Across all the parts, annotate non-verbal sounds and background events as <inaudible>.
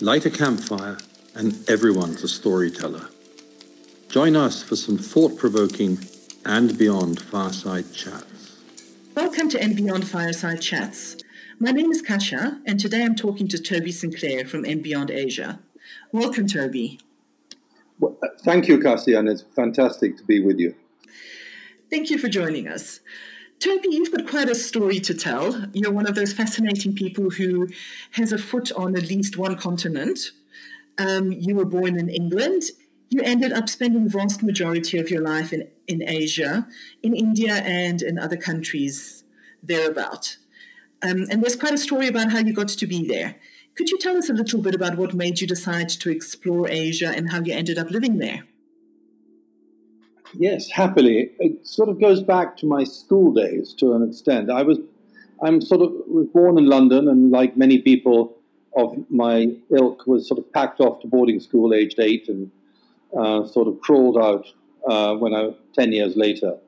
Light a campfire, and everyone's a storyteller. Join us for some thought provoking and beyond fireside chats. Welcome to And Beyond Fireside Chats. My name is Kasha, and today I'm talking to Toby Sinclair from And Beyond Asia. Welcome, Toby. Well, uh, thank you, Cassie, and it's fantastic to be with you. Thank you for joining us. Toby, you've got quite a story to tell. You're one of those fascinating people who has a foot on at least one continent. Um, you were born in England. You ended up spending the vast majority of your life in, in Asia, in India, and in other countries thereabout. Um, and there's quite a story about how you got to be there. Could you tell us a little bit about what made you decide to explore Asia and how you ended up living there? Yes, happily. It sort of goes back to my school days to an extent. I was, I'm sort of was born in London, and like many people of my ilk, was sort of packed off to boarding school aged eight, and uh, sort of crawled out uh, when I ten years later.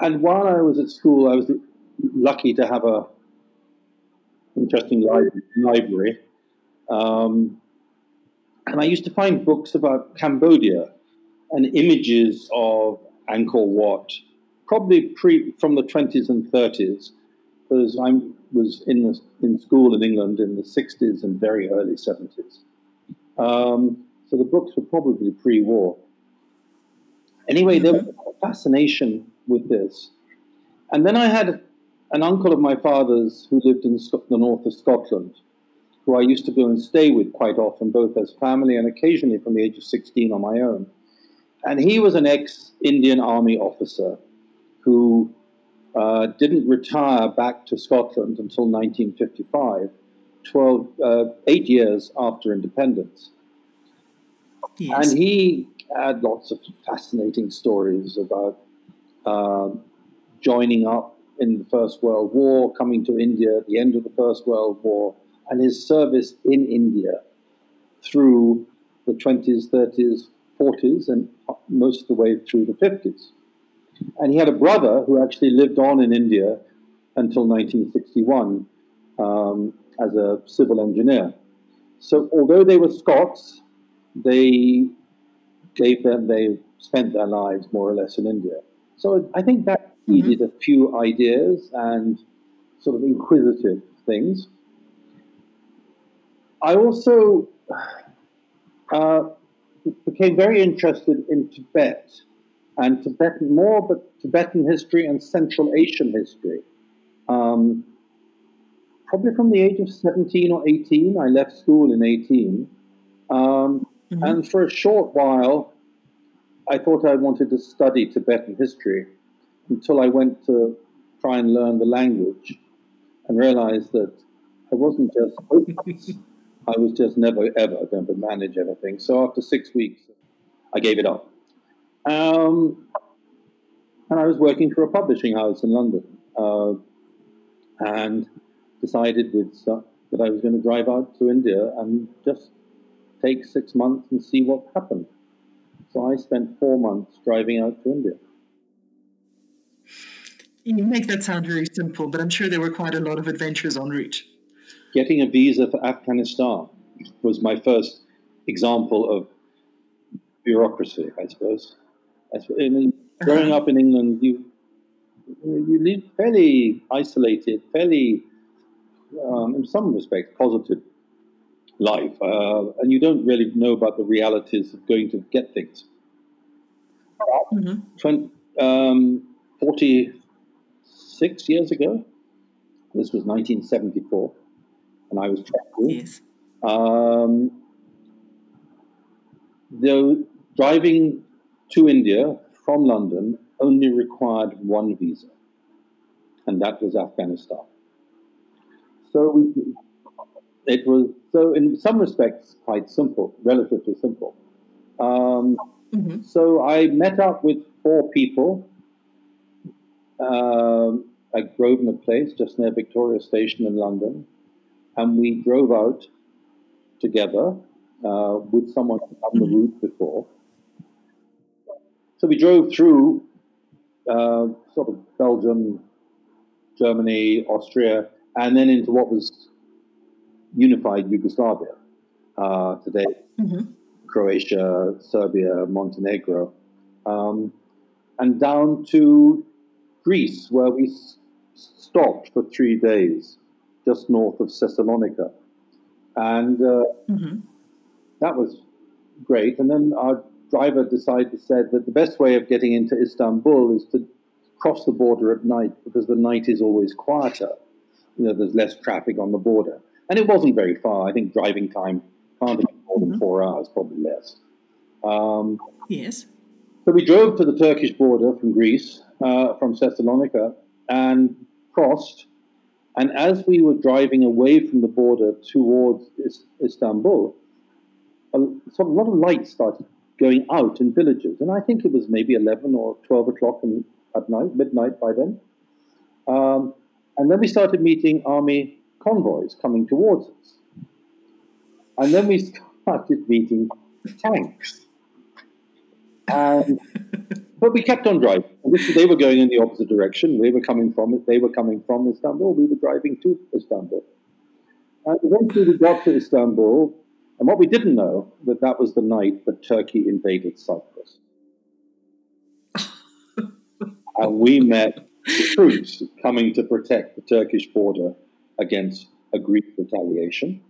And while I was at school, I was lucky to have a interesting library. Um, and I used to find books about Cambodia and images of Angkor Wat, probably pre from the 20s and 30s, because I was in, the, in school in England in the 60s and very early 70s. Um, so the books were probably pre war. Anyway, there was a fascination with this. And then I had an uncle of my father's who lived in the north of Scotland, who I used to go and stay with quite often, both as family and occasionally from the age of 16 on my own. And he was an ex Indian Army officer who uh, didn't retire back to Scotland until 1955, 12, uh, eight years after independence. Yes. And he had lots of fascinating stories about uh, joining up in the First World War, coming to India at the end of the First World War, and his service in India through the 20s, 30s, 40s, and most of the way through the 50s. And he had a brother who actually lived on in India until 1961 um, as a civil engineer. So although they were Scots, they gave them, they spent their lives more or less in India. So I think that mm-hmm. needed a few ideas and sort of inquisitive things. I also uh, became very interested in Tibet and Tibetan, more but Tibetan history and Central Asian history. Um, probably from the age of 17 or 18, I left school in 18. Um, mm-hmm. And for a short while, I thought I wanted to study Tibetan history until I went to try and learn the language and realized that I wasn't just <laughs> I was just never ever going to manage anything. So after six weeks, I gave it up. Um, and I was working for a publishing house in London uh, and decided with uh, that I was going to drive out to India and just take six months and see what happened. So I spent four months driving out to India. You make that sound very simple, but I'm sure there were quite a lot of adventures en route getting a visa for Afghanistan was my first example of bureaucracy, I suppose. I mean, growing up in England, you you live fairly isolated, fairly, um, in some respects, positive life, uh, and you don't really know about the realities of going to get things. Mm-hmm. 20, um, 46 years ago, this was 1974 and I was traveling. Yes. Um, the driving to India from London only required one visa, and that was Afghanistan. So it was so in some respects quite simple, relatively simple. Um, mm-hmm. So I met up with four people um, at Grosvenor Place, just near Victoria Station in London and we drove out together uh, with someone on the mm-hmm. route before. So we drove through uh, sort of Belgium, Germany, Austria, and then into what was unified Yugoslavia. uh, today, Mm-hmm. Croatia, Serbia, Montenegro, um, and down to Greece, where we s- stopped for three days just north of Thessalonica. And uh, Mm-hmm. that was great. And then our driver decided, said that the best way of getting into Istanbul is to cross the border at night because the night is always quieter. You know, there's less traffic on the border. And it wasn't very far. I think driving time can't have been more than Mhm. four hours, probably less. Um, Yes. so we drove to the Turkish border from Greece, uh, from Thessalonica, and crossed. And as we were driving away from the border towards Istanbul, a, lot of lights started going out in villages. And I think it was maybe 11 or 12 o'clock at night, midnight by then. Um, and then we started meeting army convoys coming towards us. And then we <laughs> started meeting tanks. And, but we kept on driving. This, they were going in the opposite direction. We were coming from They were coming from Istanbul. We were driving to Istanbul. And eventually we got to Istanbul. And what we didn't know, that that was the night that Turkey invaded Cyprus. <laughs> and we met troops coming to protect the Turkish border against a Greek retaliation.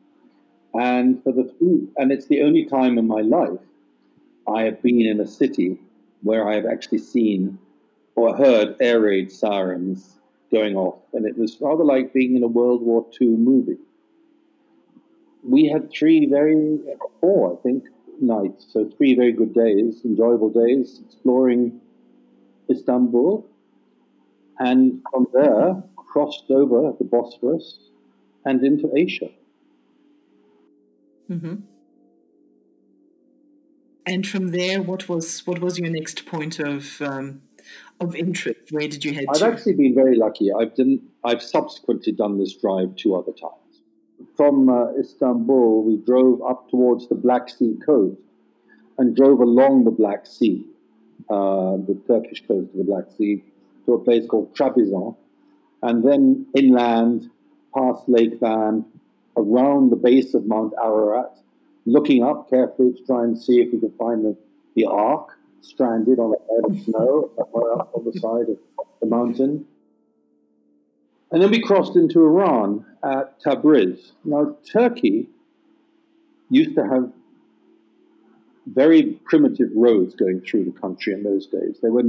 And for the and it's the only time in my life I have been in a city where I have actually seen or heard air raid sirens going off, and it was rather like being in a World War II movie. We had three very, four, I think, nights, so three very good days, enjoyable days, exploring Istanbul, and from there crossed over the Bosphorus and into Asia. Mm-hmm. And from there, what was what was your next point of um, of interest? Where did you head I've to? actually been very lucky. I've done. I've subsequently done this drive two other times. From uh, Istanbul, we drove up towards the Black Sea coast and drove along the Black Sea, uh, the Turkish coast of the Black Sea, to a place called Trabzon, and then inland past Lake Van, around the base of Mount Ararat, looking up carefully to try and see if we could find the, the Ark stranded on a bed of snow up on the side of the mountain. And then we crossed into Iran at Tabriz. Now, Turkey used to have very primitive roads going through the country in those days. They were,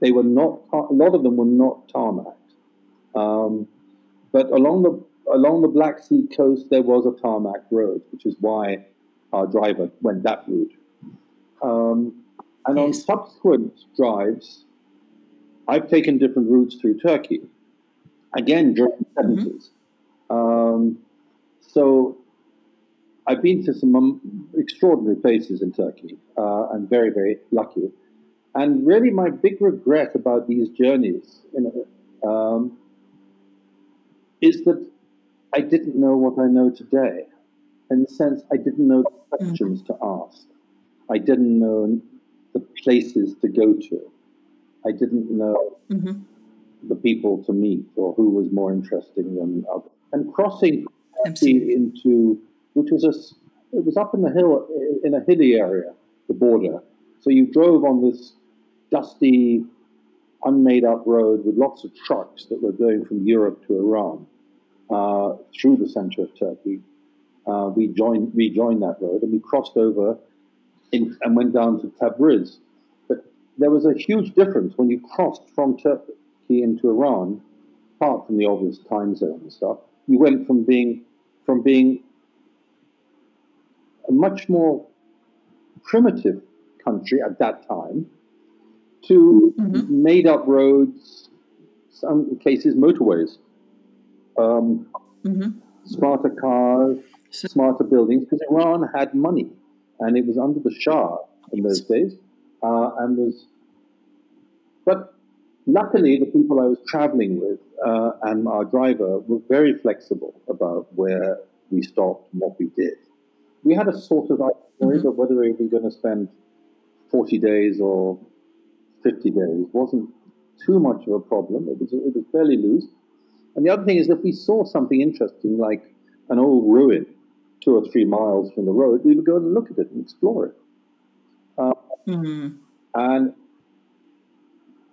they were not, a lot of them were not tarmac. Um, but along the, along the Black Sea coast, there was a tarmac road, which is why our driver went that route. Um, and on subsequent drives, I've taken different routes through Turkey, again during the 70s. Um, so I've been to some um, extraordinary places in Turkey uh, and very, very lucky. And really, my big regret about these journeys you know, um, is that I didn't know what I know today. In the sense, I didn't know the questions to ask. I didn't know the places to go to. I didn't know Mm-hmm. the people to meet or who was more interesting than others. And crossing Absolutely. into, which was a, it was up in the hill, in a hilly area, the border. So you drove on this dusty, unmade up road with lots of trucks that were going from Europe to Iran uh, through the center of Turkey. Uh, we joined, we joined that road and we crossed over in, and went down to Tabriz. But there was a huge difference when you crossed from Turkey into Iran, apart from the obvious time zone and stuff. You went from being from being a much more primitive country at that time to Mhm. made up roads, some cases motorways, um, Mm-hmm. smarter cars, smarter buildings, because Iran had money and it was under the Shah in those days, uh, and was. But luckily, the people I was traveling with uh, and our driver were very flexible about where we stopped and what we did. We had a sort of itinerary Mhm. of whether we were going to spend 40 days or 50 days. wasn't too much of a problem. It was, it was fairly loose. And the other thing is, if we saw something interesting, like an old ruin, two or three miles from the road, we would go and look at it and explore it. Uh, mm. And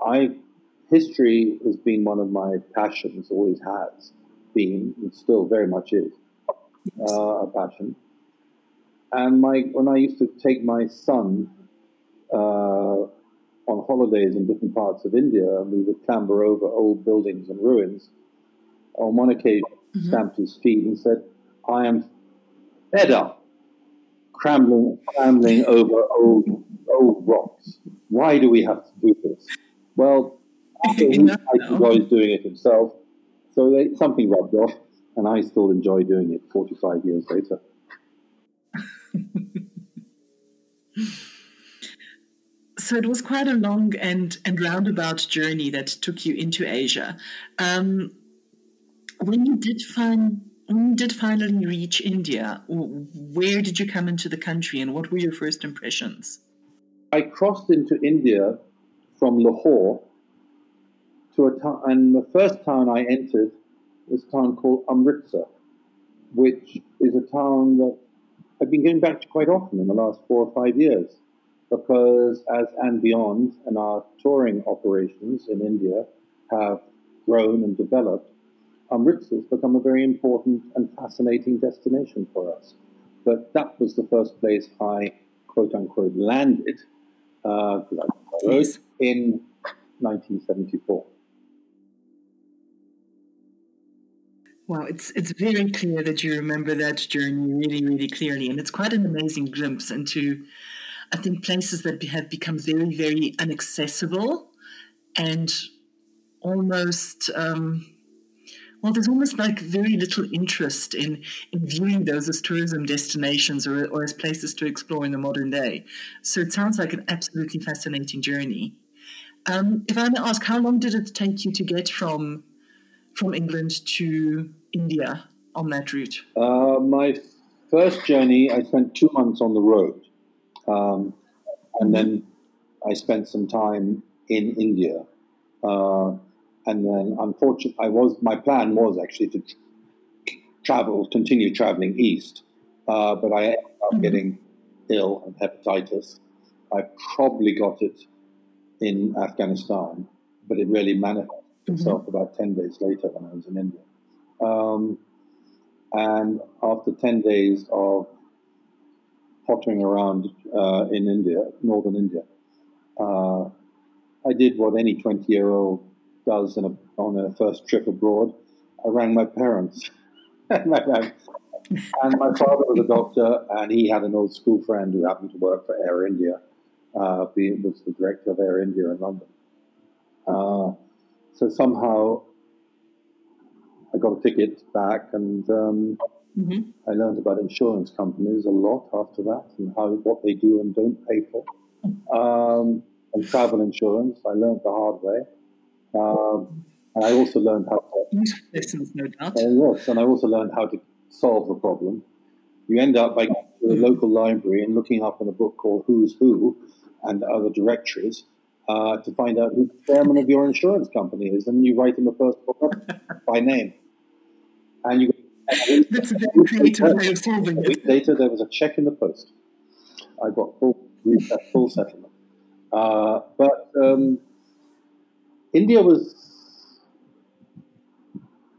I, history has been one of my passions, always has been, and still very much is uh, a passion. And my when I used to take my son uh, on holidays in different parts of India, and we would clamber over old buildings and ruins. On one occasion, mm-hmm. stamped his feet and said, "I am fed up scrambling, scrambling over old old rocks. Why do we have to do this?" Well, after he enjoys doing it himself, so they, something rubbed off, and I still enjoy doing it 45 years later. <laughs> so it was quite a long and, and roundabout journey that took you into Asia. Um, when you did find did finally reach India, where did you come into the country, and what were your first impressions? I crossed into India from Lahore to a town, and the first town I entered was a town called Amritsar, which is a town that I've been going back to quite often in the last four or five years because as and beyond and our touring operations in India have grown and developed, Amritsar has become a very important and fascinating destination for us. But that was the first place I quote unquote landed uh, in 1974. Wow, it's it's very clear that you remember that journey really, really clearly, and it's quite an amazing glimpse into, I think, places that have become very, very inaccessible, and almost. Um, well, there's almost like very little interest in, in viewing those as tourism destinations or, or as places to explore in the modern day. So it sounds like an absolutely fascinating journey. Um, if I may ask, how long did it take you to get from from England to India on that route? Uh, my first journey, I spent two months on the road. Um, and then I spent some time in India. Uh, and then, unfortunately, I was my plan was actually to travel, continue traveling east, uh, but I ended up mm-hmm. getting ill of hepatitis. I probably got it in Afghanistan, but it really manifested mm-hmm. itself about 10 days later when I was in India. Um, and after 10 days of pottering around uh, in India, northern India, uh, I did what any 20 year old does a, on a first trip abroad. I rang my parents. <laughs> and my father was a doctor, and he had an old school friend who happened to work for Air India, uh, being, was the director of Air India in London. Uh, so somehow I got a ticket back and um, mm-hmm. I learned about insurance companies a lot after that and how what they do and don't pay for. Um, and travel insurance, I learned the hard way. Um, and I also learned how to. Lessons, no doubt. Uh, yes, and I also learned how to solve the problem. You end up by going to the mm-hmm. local library and looking up in a book called Who's Who and other directories uh, to find out who the chairman of your insurance company is, and you write in the first book by name. And you. <laughs> That's a very creative way of solving it. A week later, there was a check in the post. I got full full settlement. Uh, but um, India was.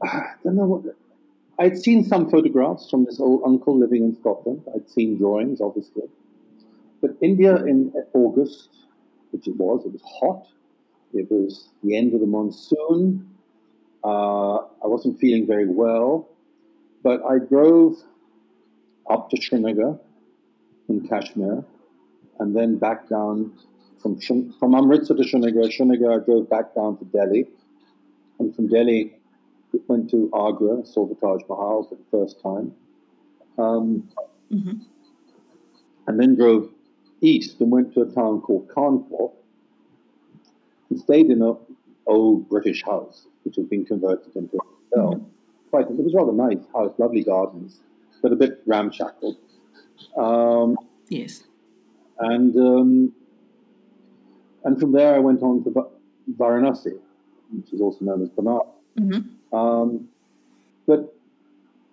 <sighs> I don't know what. I'd seen some photographs from this old uncle living in Scotland. I'd seen drawings, obviously. But India in August which it was. It was hot. It was the end of the monsoon. Uh, I wasn't feeling very well, but I drove up to Srinagar in Kashmir and then back down from, from Amritsar to Srinagar. Srinagar, I drove back down to Delhi. And from Delhi, went to Agra, saw the Taj Mahal for the first time. Um, mm-hmm. And then drove east and went to a town called Kanpur and stayed in an old British house, which had been converted into a hotel. Mm-hmm. Quite, it was rather nice house, lovely gardens, but a bit ramshackle. Um, yes. And um, and from there I went on to Varanasi, which is also known as Banaras. Mm-hmm. Um, but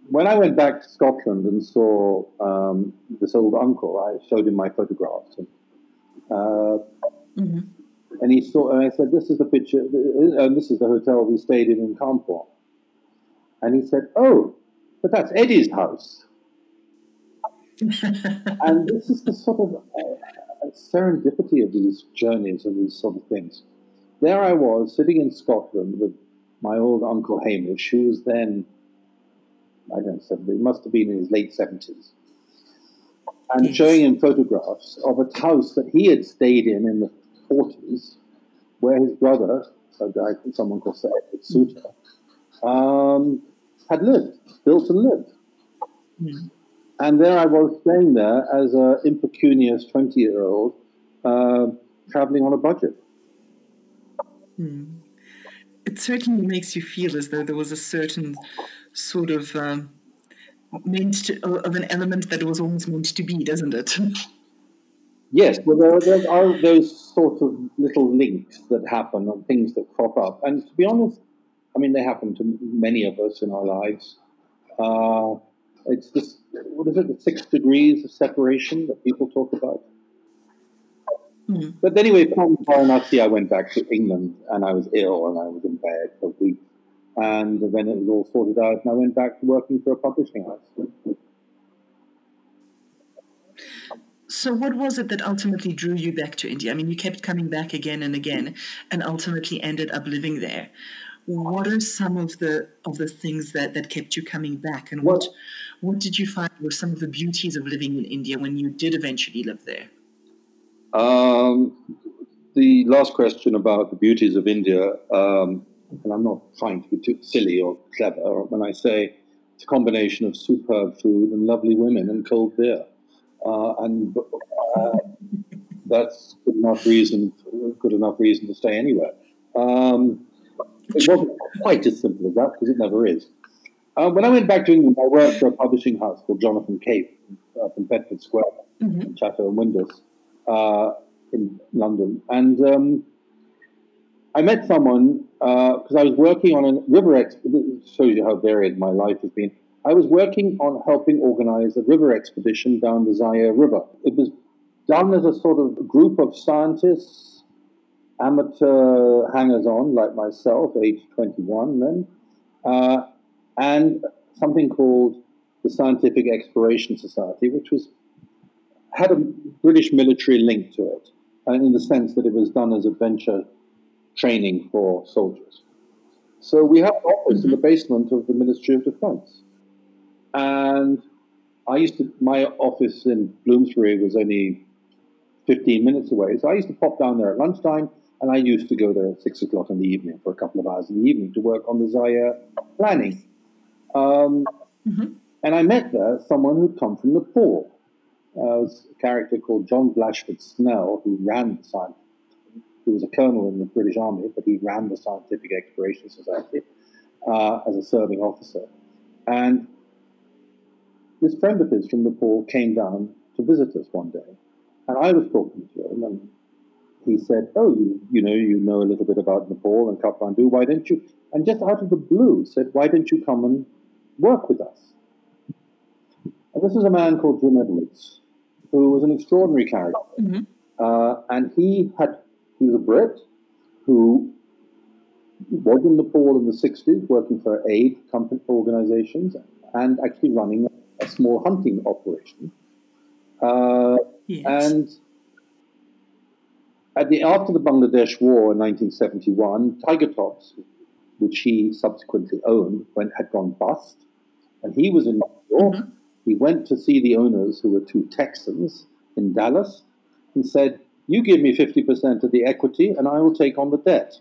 when I went back to Scotland and saw um, this old uncle, I showed him my photographs. And, uh, mm-hmm. and he saw, and I said, "This is the picture. and this is the hotel we stayed in in Cawnpore." And he said, "Oh, but that's Eddie's house." <laughs> and this is the sort of uh, serendipity of these journeys and these sort of things. There I was sitting in Scotland with my old uncle Hamish, who was then, I don't know, he must have been in his late 70s, and yes. showing him photographs of a house that he had stayed in in the 40s, where his brother, a guy, someone called Sir Edward Souter, um, had lived, built and lived. Mm. And there I was staying there as an impecunious 20 year old, uh, traveling on a budget. Mm. It certainly makes you feel as though there was a certain sort of um, meant to, of an element that was almost meant to be, doesn't it? Yes, well, there, there, are those sort of little links that happen and things that crop up. And to be honest, I mean, they happen to many of us in our lives. Uh, it's this, what is it, the six degrees of separation that people talk about? Mm. But anyway, from Varanasi, I went back to England and I was ill and I was in bed for a week. And then it was all sorted out and I went back to working for a publishing house. So, what was it that ultimately drew you back to India? I mean, you kept coming back again and again, and ultimately ended up living there what are some of the of the things that that kept you coming back? And what what did you find were some of the beauties of living in india when you did eventually live there? Um, the last question about the beauties of india um, and i'm not trying to be too silly or clever when i say it's a combination of superb food and lovely women and cold beer. Uh, and uh, that's good enough reason good enough reason to stay anywhere. Um, it wasn't quite as simple as that because it never is. Uh, when I went back to England, I worked for a publishing house called Jonathan Cape uh, from Bedford Square, mm-hmm. Chatto and Windus uh, in London. And um, I met someone because uh, I was working on a river expedition. shows you how varied my life has been. I was working on helping organize a river expedition down the Zaire River. It was done as a sort of group of scientists amateur hangers on like myself, age 21 then, uh, and something called the Scientific Exploration Society, which was had a British military link to it, and in the sense that it was done as adventure training for soldiers. So we had an office in the basement of the Ministry of Defence, and I used to. My office in Bloomsbury was only 15 minutes away, so I used to pop down there at lunchtime and I used to go there at six o'clock in the evening for a couple of hours in the evening to work on the Zaire planning. Um, mm-hmm. And I met there someone who'd come from Nepal. Uh, was a character called John Blashford Snell, who ran the science. He was a colonel in the British Army, but he ran the Scientific Exploration Society uh, as a serving officer. And this friend of his from Nepal came down to visit us one day. And I was talking to him, and he said, "Oh, you, you know, you know a little bit about Nepal and Kathmandu. Why don't you?" And just out of the blue, said, "Why don't you come and work with us?" And this is a man called Jim Edwards, who was an extraordinary character, mm-hmm. uh, and he had he was a Brit who was in Nepal in the '60s, working for aid company organizations, and actually running a small hunting operation. Uh, yes. And at the, after the Bangladesh War in 1971, Tiger Tops, which he subsequently owned, went, had gone bust, and he was in New York. Mm-hmm. He went to see the owners, who were two Texans in Dallas, and said, "You give me 50% of the equity, and I will take on the debt."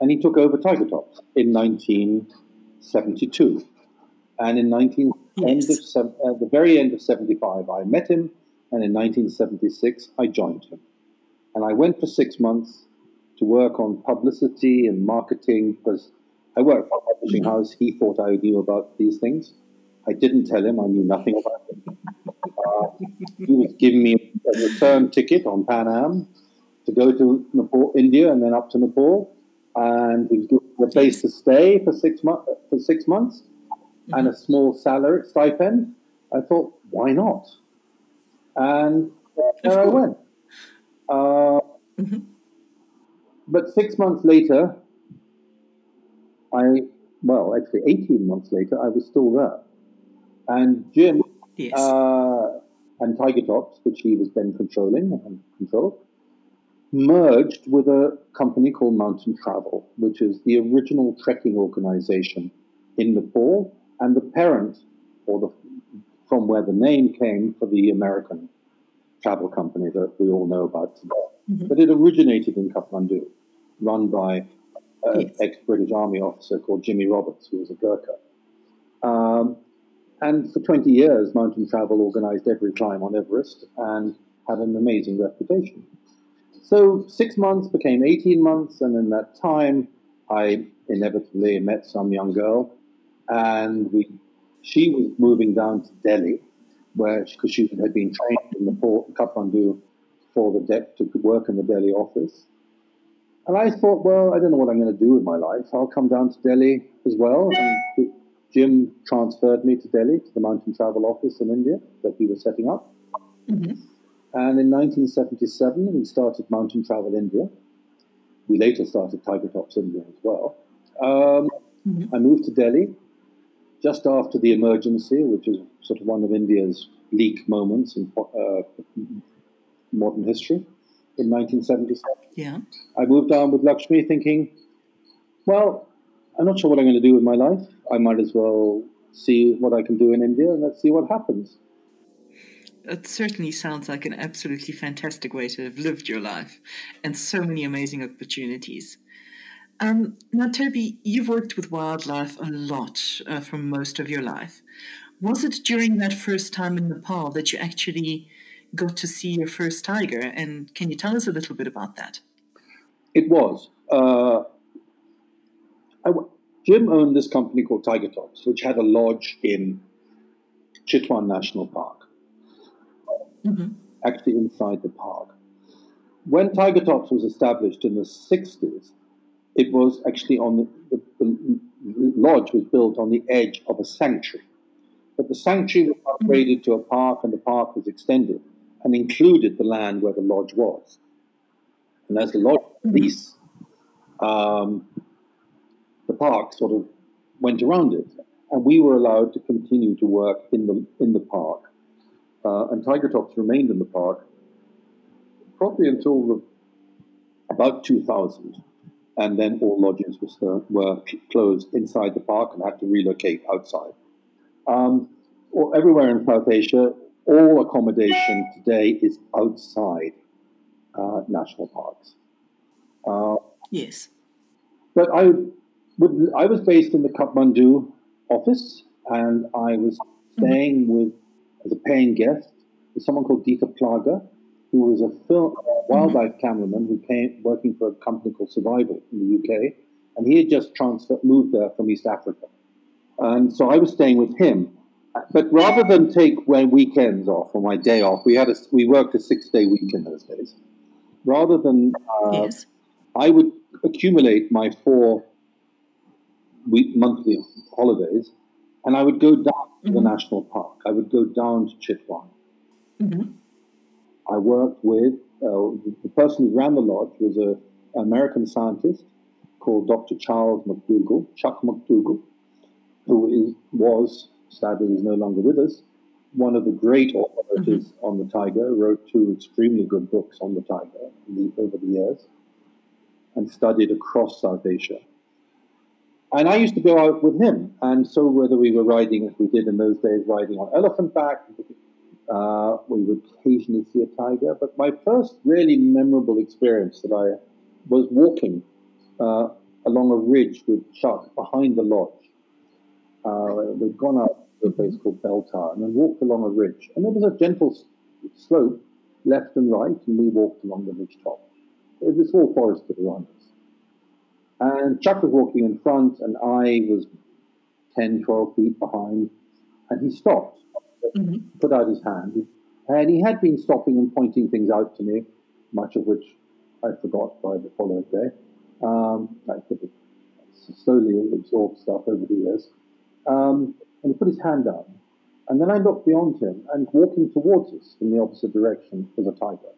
And he took over Tiger Tops in 1972, and in 19 yes. end of, uh, the very end of 75, I met him, and in 1976, I joined him. And I went for six months to work on publicity and marketing because I worked for a publishing house. He thought I knew about these things. I didn't tell him I knew nothing about it. Uh, he was giving me a return ticket on Pan Am to go to Nepal, India, and then up to Nepal. And he was giving me a place to stay for six, for six months. mm-hmm. and a small salary stipend, I thought, why not? And there I went. Uh, mm-hmm. But six months later, I, well, actually 18 months later, I was still there. And Jim yes. uh, and Tiger Tops, which he was then controlling and controlled, merged with a company called Mountain Travel, which is the original trekking organization in Nepal and the parent, or the from where the name came for the American travel company that we all know about today. Mm-hmm. But it originated in Kathmandu, run by an yes. ex-British Army officer called Jimmy Roberts, who was a Gurkha. Um, and for 20 years, Mountain Travel organized every climb on Everest and had an amazing reputation. So six months became 18 months, and in that time, I inevitably met some young girl, and we, she was moving down to Delhi, where because she had been trained in the port Kathmandu for the deck to work in the Delhi office. And I thought, well, I don't know what I'm going to do with my life. I'll come down to Delhi as well. And Jim transferred me to Delhi to the Mountain Travel office in India that we were setting up. Mm-hmm. And in 1977, we started Mountain Travel India. We later started Tiger Tops India as well. Um, mm-hmm. I moved to Delhi just after the emergency, which is sort of one of India's bleak moments in uh, modern history, in 1977. Yeah. I moved down with Lakshmi thinking, well, I'm not sure what I'm going to do with my life. I might as well see what I can do in India and let's see what happens. It certainly sounds like an absolutely fantastic way to have lived your life and so many amazing opportunities. Um, now, Toby, you've worked with wildlife a lot uh, for most of your life. Was it during that first time in Nepal that you actually got to see your first tiger? And can you tell us a little bit about that? It was. Uh, Jim owned this company called Tiger Tops, which had a lodge in Chitwan National Park mm-hmm. actually inside the park. When Tiger Tops was established in the 60s, it was actually on the, the, the lodge was built on the edge of a sanctuary. But the sanctuary was upgraded to a park and the park was extended and included the land where the lodge was. And as the lodge mm-hmm. lease, um, the park sort of went around it. And we were allowed to continue to work in the, in the park uh, and tiger tops remained in the park probably until the, about 2000. And then all lodges were, were closed inside the park and had to relocate outside. Um, or everywhere in South Asia, all accommodation today is outside uh, national parks. Uh, yes. But I, would, I was based in the Kathmandu office, and I was mm-hmm. staying mm-hmm. with as a paying guest with someone called Dieter Plage, who was a film, wildlife cameraman who came working for a company called Survival in the UK, and he had just transferred, moved there from East Africa. And so I was staying with him. But rather than take my weekends off or my day off, we had a, we worked a six day week in those days. Rather than uh, yes. I would accumulate my four week, monthly holidays, and I would go down mm-hmm. the national park. I would go down to Chitwan. Mm-hmm. I worked with uh, the person who ran the lodge was an American scientist called Dr. Charles McDougall, Chuck McDougall, who is, was, sadly, he's no longer with us, one of the great authorities mm-hmm. on the tiger, wrote two extremely good books on the tiger the, over the years, and studied across South Asia. And I used to go out with him. And so, whether we were riding, as we did in those days, riding on elephant back, uh, we would occasionally see a tiger. But my first really memorable experience that I was walking uh, along a ridge with Chuck behind the lodge. Uh, we'd gone up to a place called Bell Tower and then walked along a ridge. And there was a gentle slope left and right, and we walked along the ridge top. It was all forested around us. And Chuck was walking in front, and I was 10, 12 feet behind. And he stopped, mm-hmm. put out his hand. And he had been stopping and pointing things out to me, much of which I forgot by the following day. Um, I could slowly absorb stuff over the years. Um, and he put his hand down. And then I looked beyond him, and walking towards us in the opposite direction was a tiger.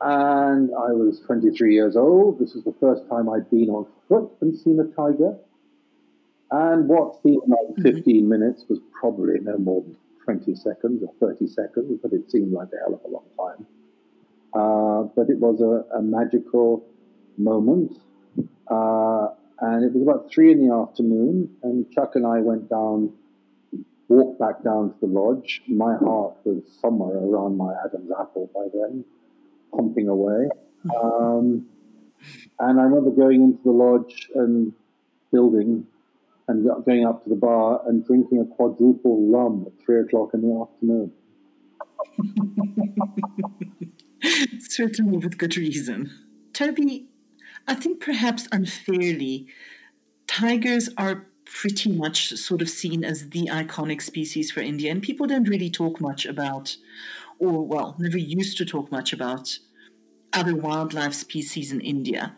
And I was 23 years old. This was the first time I'd been on foot and seen a tiger. And what seemed like mm-hmm. 15 minutes was probably no more than 20 seconds or 30 seconds, but it seemed like a hell of a long time. Uh, but it was a, a magical moment. Uh, and it was about three in the afternoon, and Chuck and I went down, walked back down to the lodge. My heart was somewhere around my Adam's apple by then, pumping away. Um, and I remember going into the lodge and building and going up to the bar and drinking a quadruple rum at three o'clock in the afternoon. <laughs> Certainly with good reason. Toby, I think perhaps unfairly, tigers are pretty much sort of seen as the iconic species for India, and people don't really talk much about, or well, never used to talk much about other wildlife species in India.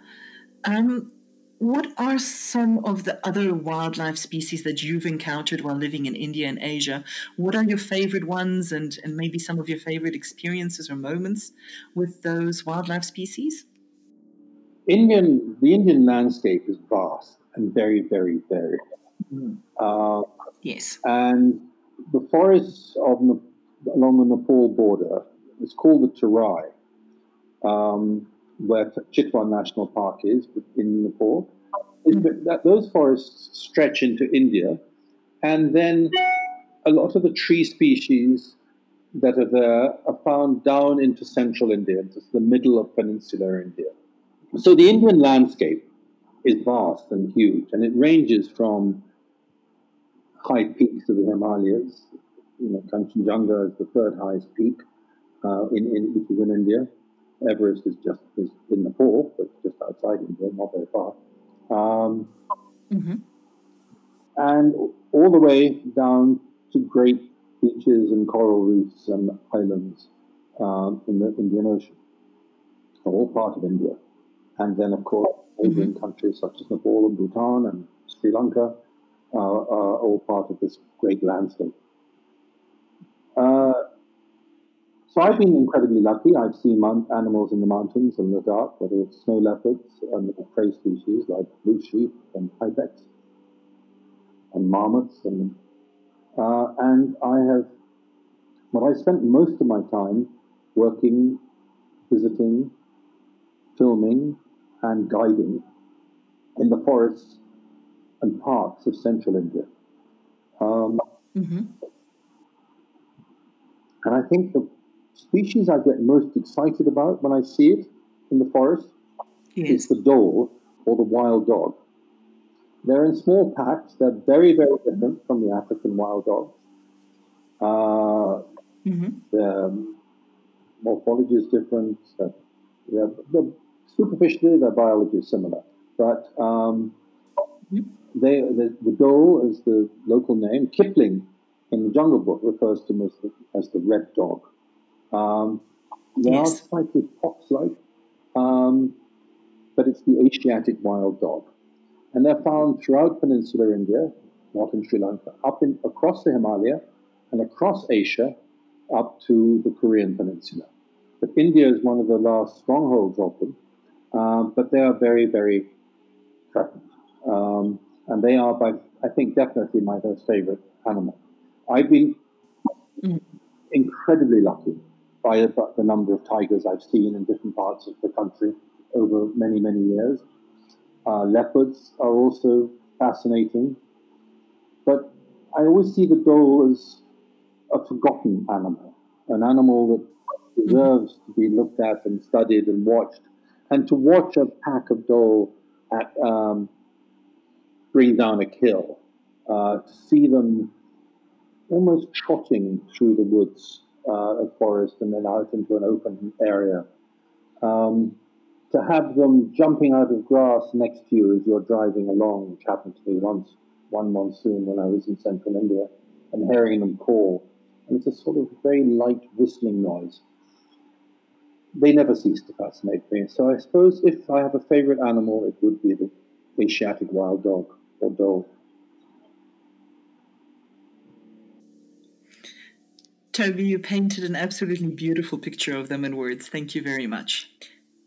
Um, what are some of the other wildlife species that you've encountered while living in India and Asia? What are your favorite ones and, and maybe some of your favorite experiences or moments with those wildlife species? Indian, the Indian landscape is vast and very, very varied. Mm. Uh, yes. And the forests of along the Nepal border is called the Terai, um, where Chitwan National Park is in Nepal. That those forests stretch into India, and then a lot of the tree species that are there are found down into central India, into the middle of peninsular India. So the Indian landscape is vast and huge, and it ranges from high peaks of the Himalayas. You know, Kanchenjunga is the third highest peak uh, in, in, in India. Everest is just is in Nepal, but just outside India, not very far. Um, mm-hmm. And all the way down to great beaches and coral reefs and islands um, in the Indian Ocean, all part of India. And then, of course, neighboring mm-hmm. countries such as Nepal and Bhutan and Sri Lanka uh, are all part of this great landscape. Uh, so I've been incredibly lucky. I've seen animals in the mountains in the dark, whether it's snow leopards and prey species like blue sheep and ibex and marmots. And, uh, and I have, well, I spent most of my time working, visiting, filming, and guiding in the forests and parks of central India. Um, mm-hmm. And I think the species I get most excited about when I see it in the forest yes. is the dhole or the wild dog. They're in small packs. They're very, very different from the African wild dogs. Uh, mm-hmm. Their morphology is different. Uh, the superficially, their biology is similar, but um, they, the, the dhole is the local name. Kipling in the Jungle Book refers to them as the, as the red dog. Um, they yes. are slightly fox-like, um, but it's the Asiatic wild dog, and they're found throughout peninsular India, not in Sri Lanka, up in across the Himalaya, and across Asia, up to the Korean peninsula. But India is one of the last strongholds of them, um, but they are very, very threatened. Um, and they are, by, I think, definitely my most favorite animal. I've been mm. incredibly lucky by the number of tigers I've seen in different parts of the country over many, many years. Uh, leopards are also fascinating, but I always see the dhole as a forgotten animal, an animal that deserves to be looked at and studied and watched and to watch a pack of dhole at, um, bring down a kill, uh, to see them almost trotting through the woods, uh, a forest, and then out into an open area. Um, to have them jumping out of grass next to you as you're driving along, which happened to me once, one monsoon when I was in central India, and hearing them call. And it's a sort of very light whistling noise they never cease to fascinate me. So I suppose if I have a favorite animal, it would be the Asiatic wild dog or dhole. Toby, you painted an absolutely beautiful picture of them in words. Thank you very much.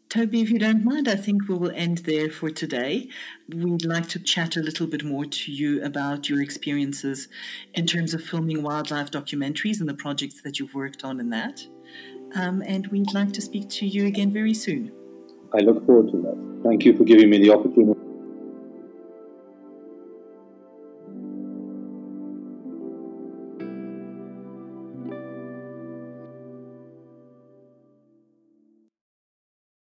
Toby, if you don't mind, I think we will end there for today. We'd like to chat a little bit more to you about your experiences in terms of filming wildlife documentaries and the projects that you've worked on in that. Um, and we'd like to speak to you again very soon. I look forward to that. Thank you for giving me the opportunity.